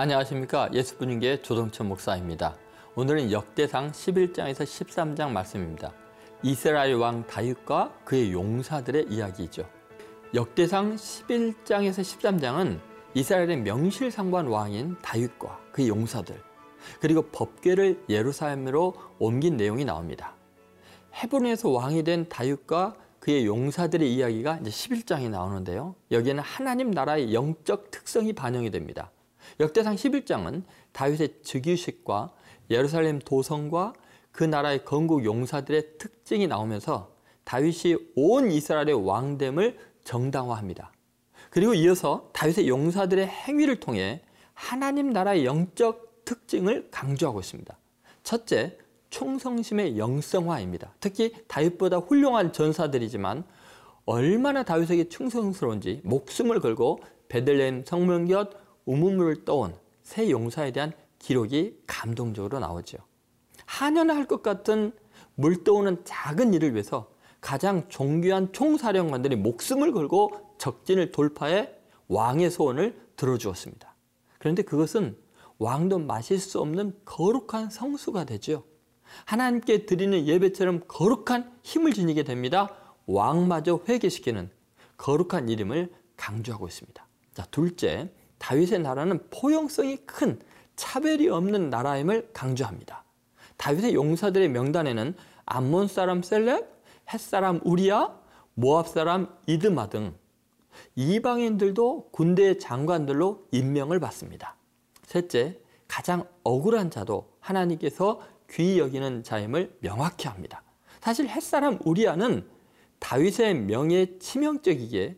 안녕하십니까 예수분인계 조동천 목사입니다. 오늘은 역대상 11장에서 13장 말씀입니다. 이스라엘 왕 다윗과 그의 용사들의 이야기죠. 역대상 11장에서 13장은 이스라엘의 명실상부한 왕인 다윗과 그의 용사들 그리고 법궤를 예루살렘으로 옮긴 내용이 나옵니다. 헤브론에서 왕이 된 다윗과 그의 용사들의 이야기가 이제 11장에 나오는데요. 여기에는 하나님 나라의 영적 특성이 반영이 됩니다. 역대상 11장은 다윗의 즉위식과 예루살렘 도성과 그 나라의 건국 용사들의 특징이 나오면서 다윗이 온 이스라엘의 왕됨을 정당화합니다. 그리고 이어서 다윗의 용사들의 행위를 통해 하나님 나라의 영적 특징을 강조하고 있습니다. 첫째, 충성심의 영성화입니다. 특히 다윗보다 훌륭한 전사들이지만 얼마나 다윗에게 충성스러운지 목숨을 걸고 베들레헴 성문 곁 우물물을 떠온 새 용사에 대한 기록이 감동적으로 나오죠. 한연할 것 같은 물 떠오는 작은 일을 위해서 가장 존귀한 총사령관들이 목숨을 걸고 적진을 돌파해 왕의 소원을 들어주었습니다. 그런데 그것은 왕도 마실 수 없는 거룩한 성수가 되죠. 하나님께 드리는 예배처럼 거룩한 힘을 지니게 됩니다. 왕마저 회개시키는 거룩한 이름을 강조하고 있습니다. 자, 둘째, 다윗의 나라는 포용성이 큰 차별이 없는 나라임을 강조합니다. 다윗의 용사들의 명단에는 암몬 사람 셀렙, 햇 사람 우리야, 모압 사람 이드마 등 이방인들도 군대의 장관들로 임명을 받습니다. 셋째, 가장 억울한 자도 하나님께서 귀히 여기는 자임을 명확히 합니다. 사실 햇사람 우리아는 다윗의 명예에 치명적이기에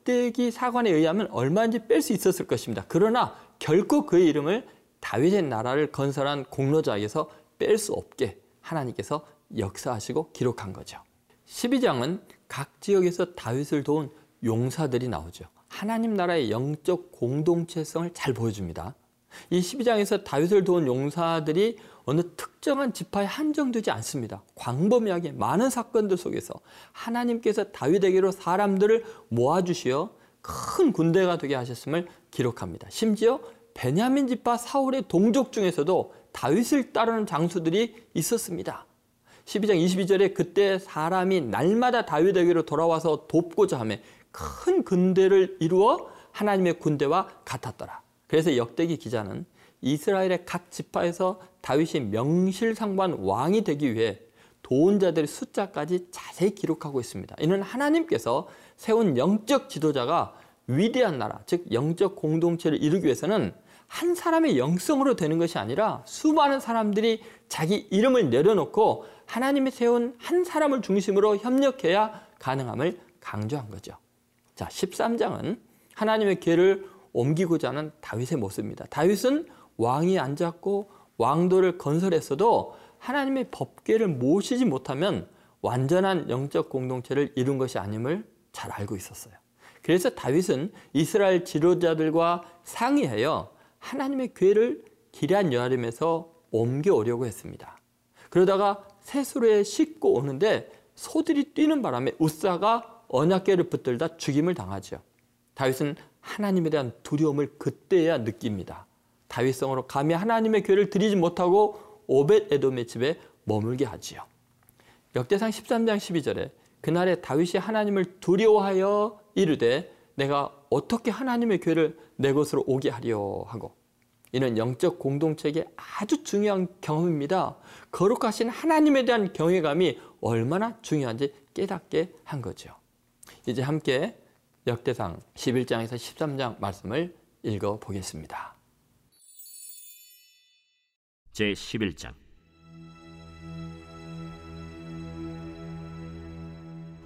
역대기 사관에 의하면 얼마든지 뺄 수 있었을 것입니다. 그러나 결코 그의 이름을 다윗의 나라를 건설한 공로자에게서 뺄 수 없게 하나님께서 역사하시고 기록한 거죠. 12장은 각 지역에서 다윗을 도운 용사들이 나오죠. 하나님 나라의 영적 공동체성을 잘 보여줍니다. 이 12장에서 다윗을 도운 용사들이 어느 특정한 지파에 한정되지 않습니다. 광범위하게 많은 사건들 속에서 하나님께서 다윗에게로 사람들을 모아주시어 큰 군대가 되게 하셨음을 기록합니다. 심지어 베냐민 지파 사울의 동족 중에서도 다윗을 따르는 장수들이 있었습니다. 12장 22절에 그때 사람이 날마다 다윗에게로 돌아와서 돕고자 하며 큰 군대를 이루어 하나님의 군대와 같았더라. 그래서 역대기 기자는 이스라엘의 각 지파에서 다윗이 명실상부한 왕이 되기 위해 도운 자들의 숫자까지 자세히 기록하고 있습니다. 이는 하나님께서 세운 영적 지도자가 위대한 나라, 즉 영적 공동체를 이루기 위해서는 한 사람의 영성으로 되는 것이 아니라 수많은 사람들이 자기 이름을 내려놓고 하나님이 세운 한 사람을 중심으로 협력해야 가능함을 강조한 거죠. 자, 13장은 하나님의 계를 옮기고자 하는 다윗의 모습입니다. 다윗은 왕이 앉았고 왕도를 건설했어도 하나님의 법궤를 모시지 못하면 완전한 영적 공동체를 이룬 것이 아님을 잘 알고 있었어요. 그래서 다윗은 이스라엘 지도자들과 상의하여 하나님의 궤를 기란 여아림에서 옮겨오려고 했습니다. 그러다가 새수로에 싣고 오는데 소들이 뛰는 바람에 우사가 언약궤를 붙들다 죽임을 당하죠. 다윗은 하나님에 대한 두려움을 그때야 느낍니다. 다윗성으로 감히 하나님의 궤를 드리지 못하고 오벳 에돔의 집에 머물게 하지요. 역대상 13장 12절에 그날에 다윗이 하나님을 두려워하여 이르되 내가 어떻게 하나님의 궤를 내 것으로 오게 하려 하고 이는 영적 공동체에게 아주 중요한 경험입니다. 거룩하신 하나님에 대한 경외감이 얼마나 중요한지 깨닫게 한 거죠. 이제 함께 역대상 11장에서 13장 말씀을 읽어 보겠습니다. 제 11장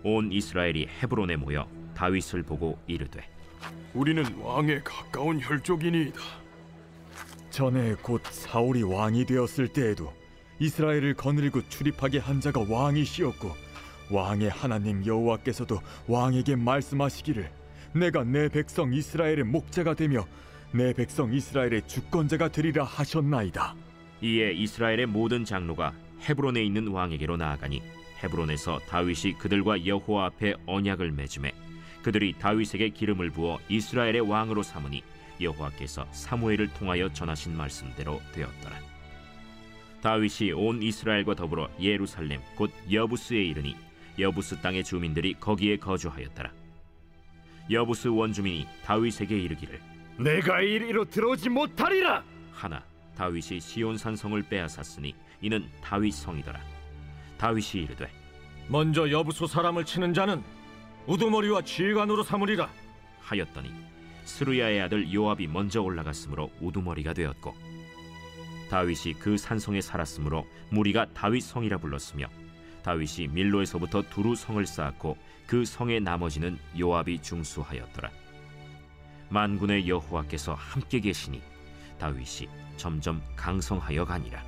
온 이스라엘이 헤브론에 모여 다윗을 보고 이르되 우리는 왕에 가까운 혈족이니이다. 전에 곧 사울이 왕이 되었을 때에도 이스라엘을 거느리고 출입하게 한 자가 왕이시었고 왕의 하나님 여호와께서도 왕에게 말씀하시기를 내가 내 백성 이스라엘의 목자가 되며 내 백성 이스라엘의 주권자가 되리라 하셨나이다. 이에 이스라엘의 모든 장로가 헤브론에 있는 왕에게로 나아가니 헤브론에서 다윗이 그들과 여호와 앞에 언약을 맺음에 그들이 다윗에게 기름을 부어 이스라엘의 왕으로 삼으니 여호와께서 사무엘을 통하여 전하신 말씀대로 되었더라. 다윗이 온 이스라엘과 더불어 예루살렘 곧 여부스에 이르니 여부스 땅의 주민들이 거기에 거주하였더라. 여부스 원주민이 다윗에게 이르기를 내가 이리로 들어오지 못하리라. 하나 다윗이 시온 산성을 빼앗았으니 이는 다윗 성이더라. 다윗이 이르되 먼저 여부소 사람을 치는 자는 우두머리와 지휘관으로 삼으리라. 하였더니 스루야의 아들 요압이 먼저 올라갔으므로 우두머리가 되었고 다윗이 그 산성에 살았으므로 무리가 다윗 성이라 불렀으며 다윗이 밀로에서부터 두루 성을 쌓았고 그 성의 나머지는 요압이 중수하였더라 만군의 여호와께서 함께 계시니 다윗이 점점 강성하여 가니라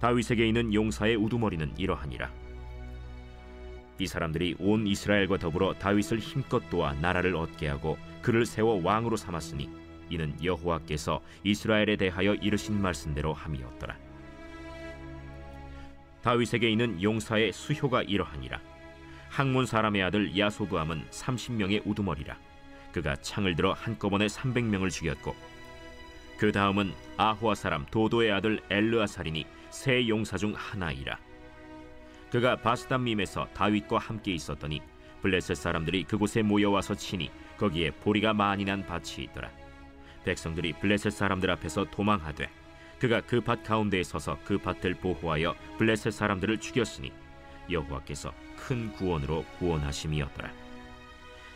다윗에게 있는 용사의 우두머리는 이러하니라 이 사람들이 온 이스라엘과 더불어 다윗을 힘껏 도와 나라를 얻게 하고 그를 세워 왕으로 삼았으니 이는 여호와께서 이스라엘에 대하여 이르신 말씀대로 함이었더라. 다윗에게 있는 용사의 수효가 이러하니라. 항문 사람의 아들 야소부함은 30명의 우두머리라. 그가 창을 들어 한꺼번에 300명을 죽였고 그 다음은 아호아 사람 도도의 아들 엘르아살이니 세 용사 중 하나이라. 그가 바스담밈에서 다윗과 함께 있었더니 블레셋 사람들이 그곳에 모여와서 치니 거기에 보리가 많이 난 밭이 있더라. 백성들이 블레셋 사람들 앞에서 도망하되 그가 그 밭 가운데에 서서 그 밭을 보호하여 블레셋 사람들을 죽였으니 여호와께서 큰 구원으로 구원하심이었더라.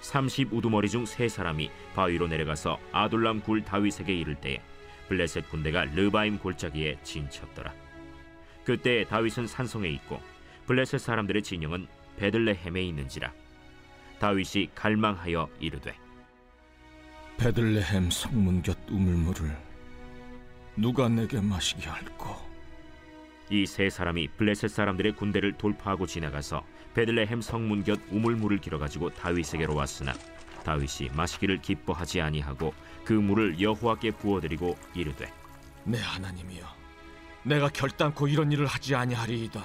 30 우두머리 중 세 사람이 바위로 내려가서 아둘람 굴 다윗에게 이를 때에 블레셋 군대가 르바임 골짜기에 진쳤더라. 그때 다윗은 산성에 있고 블레셋 사람들의 진영은 베들레헴에 있는지라 다윗이 갈망하여 이르되 베들레헴 성문 곁 우물물을 누가 내게 마시게 할꼬? 이 세 사람이 블레셋 사람들의 군대를 돌파하고 지나가서 베들레헴 성문 곁 우물물을 길어 가지고 다윗에게로 왔으나 다윗이 마시기를 기뻐하지 아니하고 그 물을 여호와께 부어드리고 이르되 내 하나님이여, 내가 결단코 이런 일을 하지 아니하리이다.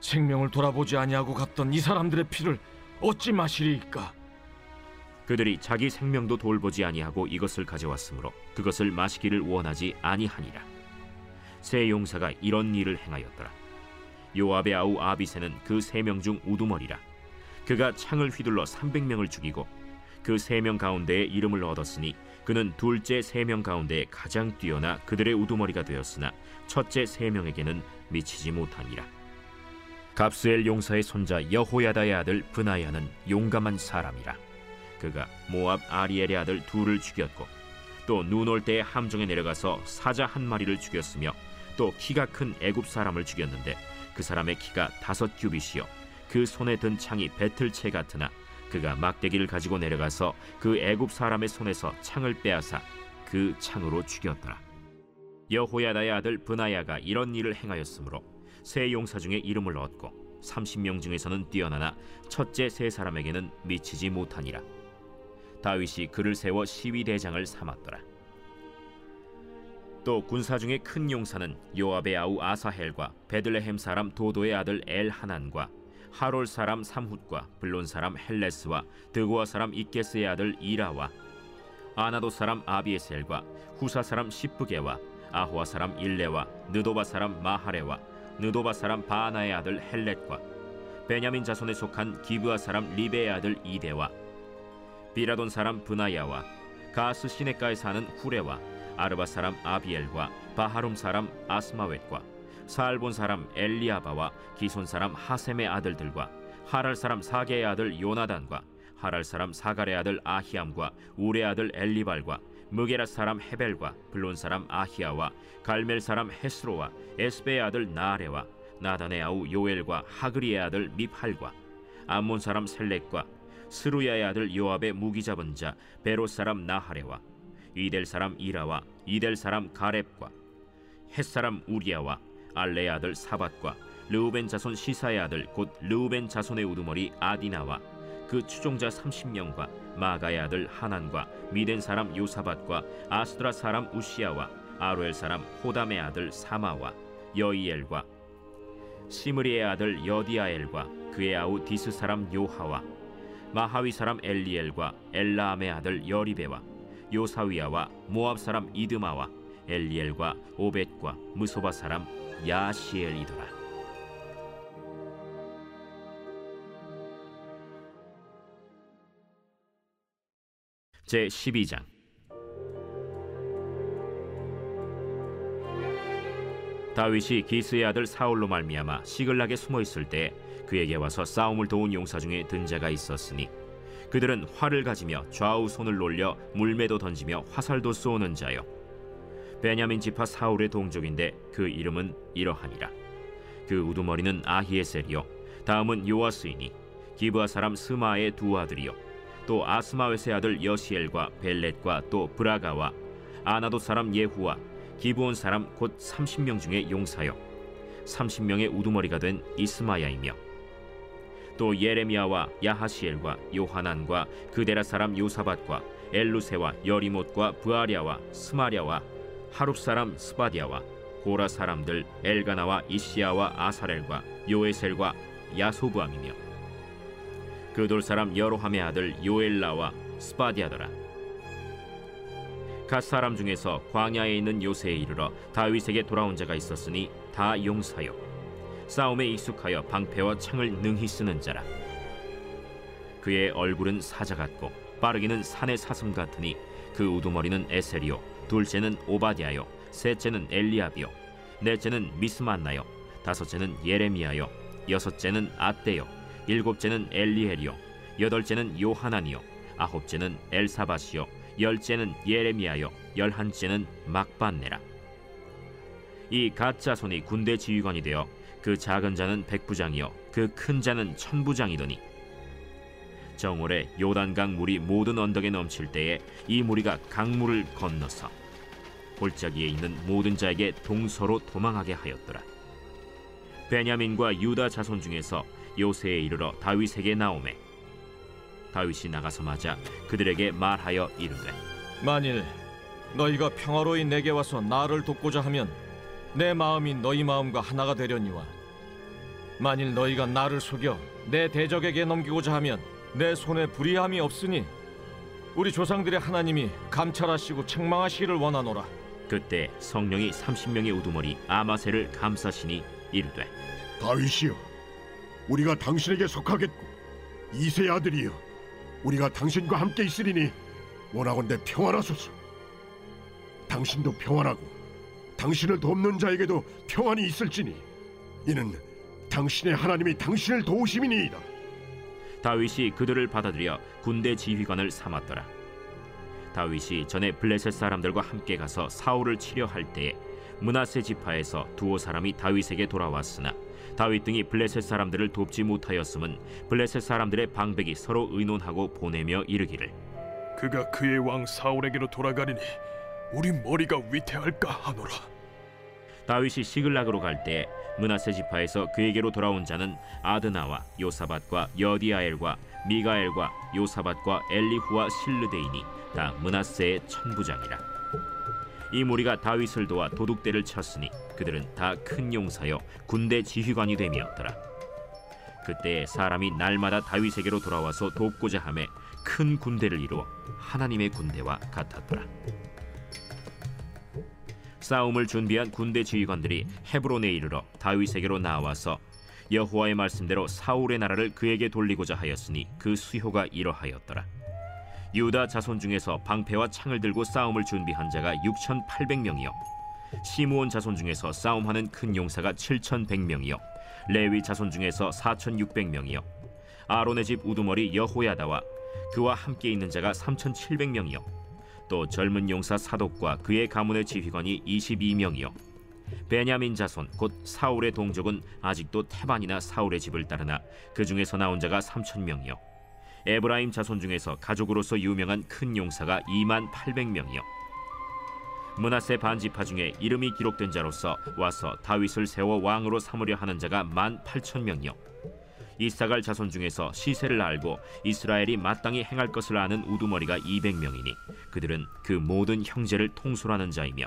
생명을 돌아보지 아니하고 갔던 이 사람들의 피를 어찌 마시리이까? 그들이 자기 생명도 돌보지 아니하고 이것을 가져왔으므로 그것을 마시기를 원하지 아니하니라. 세 용사가 이런 일을 행하였더라. 요압의 아우 아비세는 그 세 명 중 우두머리라. 그가 창을 휘둘러 300명을 죽이고 그 세 명 가운데에 이름을 얻었으니 그는 둘째 세 명 가운데 가장 뛰어나 그들의 우두머리가 되었으나 첫째 세 명에게는 미치지 못하니라. 갑스엘 용사의 손자 여호야다의 아들 브나야는 용감한 사람이라. 그가 모압 아리엘의 아들 둘을 죽였고 또 눈 올 때에 함정에 내려가서 사자 한 마리를 죽였으며 또 키가 큰 애굽 사람을 죽였는데 그 사람의 키가 다섯 규빗이요. 그 손에 든 창이 배틀채 같으나 그가 막대기를 가지고 내려가서 그 애굽 사람의 손에서 창을 빼앗아 그 창으로 죽였더라. 여호야다의 아들 브나야가 이런 일을 행하였으므로 세 용사 중에 이름을 얻고 30명 중에서는 뛰어나나 첫째 세 사람에게는 미치지 못하니라. 다윗이 그를 세워 시위 대장을 삼았더라. 또 군사 중에 큰 용사는 요압의 아우 아사헬과 베들레헴 사람 도도의 아들 엘 하난과 하롤 사람 삼훗과 블론 사람 헬레스와 드고아 사람 익게스의 아들 이라와 아나돗 사람 아비에셀과 후사 사람 십브개와 아호아 사람 일래와 느도바 사람 마하래와 느도바 사람 바아나의 아들 헬렛과 베냐민 자손에 속한 기브아 사람 리배의 아들 이대와 비라돈 사람 브나야와 가아스 시냇가에 사는 후래와 아르바 사람 아비엘과 바하룸 사람 아스마웻과 사알본 사람 엘리아바와 기손 사람 하셈의 아들들과 하랄 사람 사게의 아들 요나단과 하랄 사람 사갈의 아들 아히암과 우레 아들 엘리발과 무게라 사람 헤벨과 블론 사람 아히야와 갈멜 사람 헤스로와 에스베의 아들 나아레와 나단의 아우 요엘과 하그리의 아들 미팔과 암몬 사람 셀렉과 스루야의 아들 요압의 무기 잡은 자 베로 사람 나하레와 이델 사람 이라와 이델 사람 가렙과 헷 사람 우리야와 알래의 아들 사밧과 르우벤 자손 시사의 아들 곧 르우벤 자손의 우두머리 아디나와 그 추종자 30명과 마아가의 아들 하난과 미덴 사람 요사밧과 아스드랏 사람 웃시야와 아로엘 사람 호담의 아들 사마와 여이엘과 시므리의 아들 여디아엘과 그의 아우 디스 사람 요하와 마하위 사람 엘리엘과 엘라암의 아들 여리베와 요사위아와 모압 사람 이드마와 엘리엘과 오벳과 무소바 사람 야시엘이더라. 제 12장 다윗이 기스의 아들 사울로 말미암아 시글락에 숨어 있을 때 그에게 와서 싸움을 도운 용사 중에 든 자가 있었으니 그들은 활을 가지며 좌우 손을 놀려 물매도 던지며 화살도 쏘는 자요. 베냐민 지파 사울의 동족인데 그 이름은 이러하니라. 그 우두머리는 아히에셀이요. 다음은 요아스이니 기브아 사람 스마의 두 아들이요. 또 아스마웨스의 아들 여시엘과 벨렛과 또 브라가와 아나도 사람 예후와 기브온 사람 곧 30명 중에 용사요. 30명의 우두머리가 된 이스마야이며 또 예레미야와 야하시엘과 요하난과 그데라 사람 요사밧과 엘루새와 여리못과 브아랴와 스마랴와 하룹 사람 스바댜와 고라 사람들 엘가나와 잇시야와 아사렐과 요에셀과 야소브암이며 그돌 사람 여로함의 아들 요엘라와 스바댜더라. 갓 사람 중에서 광야에 있는 요새에 이르러 다윗에게 돌아온 자가 있었으니 다 용사요 싸움에 익숙하여 방패와 창을 능히 쓰는 자라. 그의 얼굴은 사자 같고 빠르기는 산의 사슴 같으니 그 우두머리는 에셀이요 둘째는 오바디아요 셋째는 엘리압이요 넷째는 미스만나요 다섯째는 예레미야요 여섯째는 아떼요 일곱째는 엘리엘이요 여덟째는 요하나니요 아홉째는 엘사바시요 열째는 예레미야요 열한째는 막반네라. 이 가짜 손이 군대 지휘관이 되어 그 작은 자는 백부장이요 그 큰 자는 천부장이더니. 정월에 요단강 물이 모든 언덕에 넘칠 때에 이 무리가 강물을 건너서 골짜기에 있는 모든 자에게 동서로 도망하게 하였더라. 베냐민과 유다 자손 중에서 요새에 이르러 다윗에게 나오매 다윗이 나가서 맞아 그들에게 말하여 이르되 만일 너희가 평화로이 내게 와서 나를 돕고자 하면 내 마음이 너희 마음과 하나가 되려니와 만일 너희가 나를 속여 내 대적에게 넘기고자 하면 내 손에 불의함이 없으니 우리 조상들의 하나님이 감찰하시고 책망하시기를 원하노라 그때 성령이 30명의 우두머리 아마세를 감싸시니 이르되 다윗이여, 우리가 당신에게 속하겠고 이세 아들이여, 우리가 당신과 함께 있으리니 원하건대 평안하소서. 당신도 평안하고 당신을 돕는 자에게도 평안이 있을지니 이는 당신의 하나님이 당신을 도우심이니이다. 다윗이 그들을 받아들여 군대 지휘관을 삼았더라. 다윗이 전에 블레셋 사람들과 함께 가서 사울을 치려 할 때에 문하세 지파에서 두어 사람이 다윗에게 돌아왔으나 다윗 등이 블레셋 사람들을 돕지 못하였음은 블레셋 사람들의 방백이 서로 의논하고 보내며 이르기를 그가 그의 왕 사울에게로 돌아가리니 우리 머리가 위태할까 하노라. 다윗이 시글락으로 갈때 문하세 지파에서 그에게로 돌아온 자는 아드나와 요사밧과 여디아엘과 미가엘과 요사밧과 엘리후와 실르데이니 다 문하세의 천부장이라. 이 무리가 다윗을 도와 도둑대를 쳤으니 그들은 다 큰 용사여 군대 지휘관이 됨이었더라. 그때 사람이 날마다 다윗에게로 돌아와서 돕고자 하매 큰 군대를 이루어 하나님의 군대와 같았더라 싸움을 준비한 군대 지휘관들이 헤브론에 이르러 다윗에게로 나와서 여호와의 말씀대로 사울의 나라를 그에게 돌리고자 하였으니 그 수효가 이러하였더라. 유다 자손 중에서 방패와 창을 들고 싸움을 준비한 자가 6,800명이요. 시므온 자손 중에서 싸움하는 큰 용사가 7,100명이요. 레위 자손 중에서 4,600명이요. 아론의 집 우두머리 여호야다와 그와 함께 있는 자가 3,700명이요. 또 젊은 용사 사독과 그의 가문의 지휘관이 22명이요. 베냐민 자손 곧 사울의 동족은 아직도 태반이나 사울의 집을 따르나 그 중에서 나온 자가 3천 명이요. 에브라임 자손 중에서 가족으로서 유명한 큰 용사가 2만 800명이요. 문하세 반지파 중에 이름이 기록된 자로서 와서 다윗을 세워 왕으로 삼으려 하는 자가 1만 8천 명이요 이사갈 자손 중에서 시세를 알고 이스라엘이 마땅히 행할 것을 아는 우두머리가 200명이니 그들은 그 모든 형제를 통솔하는 자이며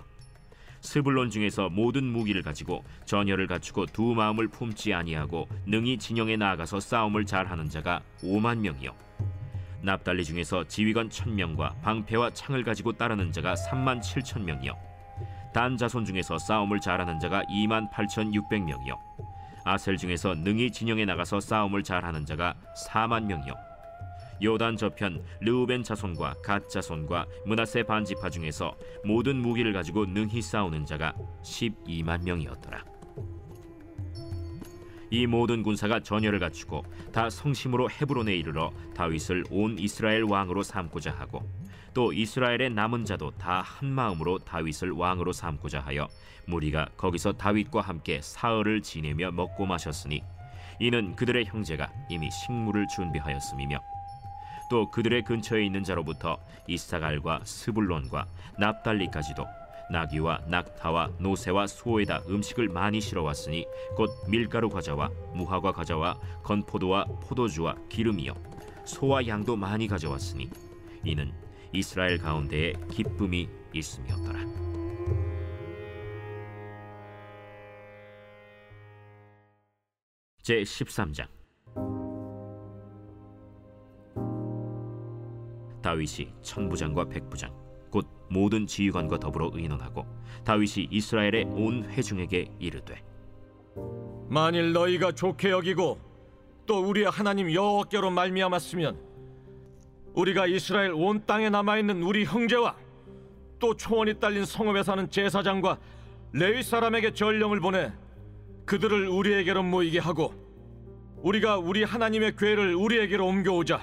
스불론 중에서 모든 무기를 가지고 전열을 갖추고 두 마음을 품지 아니하고 능히 진영에 나아가서 싸움을 잘하는 자가 5만 명이요. 납달리 중에서 지휘관 천명과 방패와 창을 가지고 따르는 자가 3만 7천 명이요. 단 자손 중에서 싸움을 잘하는 자가 2만 8천 6백 명이요 아셀 중에서 능히 진영에 나가서 싸움을 잘하는 자가 4만 명이요. 요단 저편 르우벤 자손과 갓 자손과 문하세 반지파 중에서 모든 무기를 가지고 능히 싸우는 자가 12만 명이었더라 이 모든 군사가 전열을 갖추고 다 성심으로 헤브론에 이르러 다윗을 온 이스라엘 왕으로 삼고자 하고 또 이스라엘의 남은 자도 다 한 마음으로 다윗을 왕으로 삼고자 하여 무리가 거기서 다윗과 함께 사흘을 지내며 먹고 마셨으니 이는 그들의 형제가 이미 식물을 준비하였음이며 또 그들의 근처에 있는 자로부터 이사갈과 스불론과 납달리까지도 나귀와 낙타와 노새와 소에다 음식을 많이 실어왔으니 곧 밀가루 과자와 무화과 과자와 건포도와 포도주와 기름이요. 소와 양도 많이 가져왔으니 이는 이스라엘 가운데에 기쁨이 있음이었더라. 제 13장. 다윗이 천부장과 백부장 곧 모든 지휘관과 더불어 의논하고 다윗이 이스라엘의 온 회중에게 이르되 만일 너희가 좋게 여기고 또 우리의 하나님 여호와께로 말미암았으면 우리가 이스라엘 온 땅에 남아 있는 우리 형제와 또 초원이 딸린 성읍에 사는 제사장과 레위 사람에게 전령을 보내 그들을 우리에게로 모이게 하고 우리가 우리 하나님의 궤를 우리에게로 옮겨오자.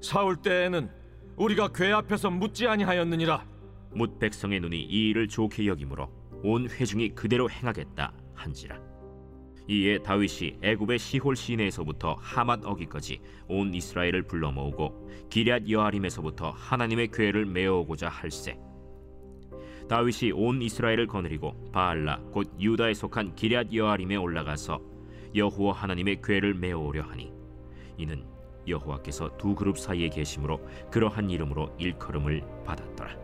사울 때에는 우리가 궤 앞에서 묻지 아니하였느니라. 뭇 백성의 눈이 이 일을 좋게 여기므로 온 회중이 그대로 행하겠다 한지라. 이에 다윗이 애굽의 시홀 시내에서부터 하맛 어기까지 온 이스라엘을 불러 모으고 기럇 여아림에서부터 하나님의 궤를 메어오고자 할세. 다윗이 온 이스라엘을 거느리고 바알라 곧 유다에 속한 기럇 여아림에 올라가서 여호와 하나님의 궤를 메어오려 하니 이는 여호와께서 두 그룹 사이에 계심으로 그러한 이름으로 일컬음을 받았더라.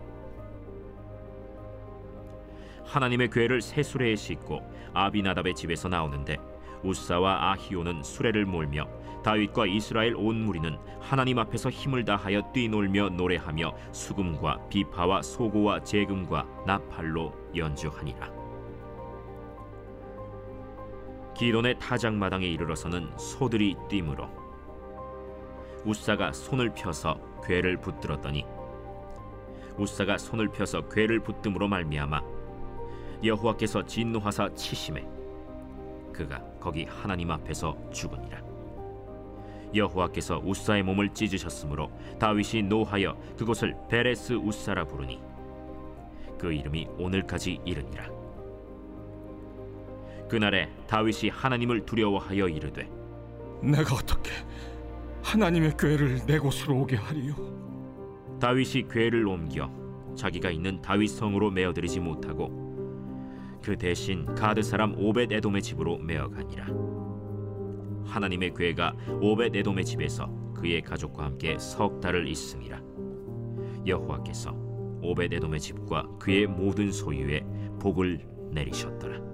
하나님의 궤를 새 수레에 싣고 아비나답의 집에서 나오는데 우사와 아히오는 수레를 몰며 다윗과 이스라엘 온 무리는 하나님 앞에서 힘을 다하여 뛰놀며 노래하며 수금과 비파와 소고와 재금과 나팔로 연주하니라. 기돈의 타작마당에 이르러서는 소들이 뛰므로 우사가 손을 펴서 궤를 붙들었더니 우사가 손을 펴서 궤를 붙듦으로 말미암아 여호와께서 진노하사 치심에 그가 거기 하나님 앞에서 죽으니라. 여호와께서 우사의 몸을 찢으셨으므로 다윗이 노하여 그곳을 베레스 우사라 부르니 그 이름이 오늘까지 이르니라. 그날에 다윗이 하나님을 두려워하여 이르되 내가 어떻게 하나님의 궤를 내 곳으로 오게 하리요? 다윗이 궤를 옮겨 자기가 있는 다윗 성으로 메어들이지 못하고 그 대신 가드 사람 오벳 에돔의 집으로 메어가니라. 하나님의 궤가 오벳 에돔의 집에서 그의 가족과 함께 석 달을 있음이라. 여호와께서 오벳 에돔의 집과 그의 모든 소유에 복을 내리셨더라.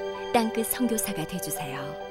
땅끝 선교사가 되주세요.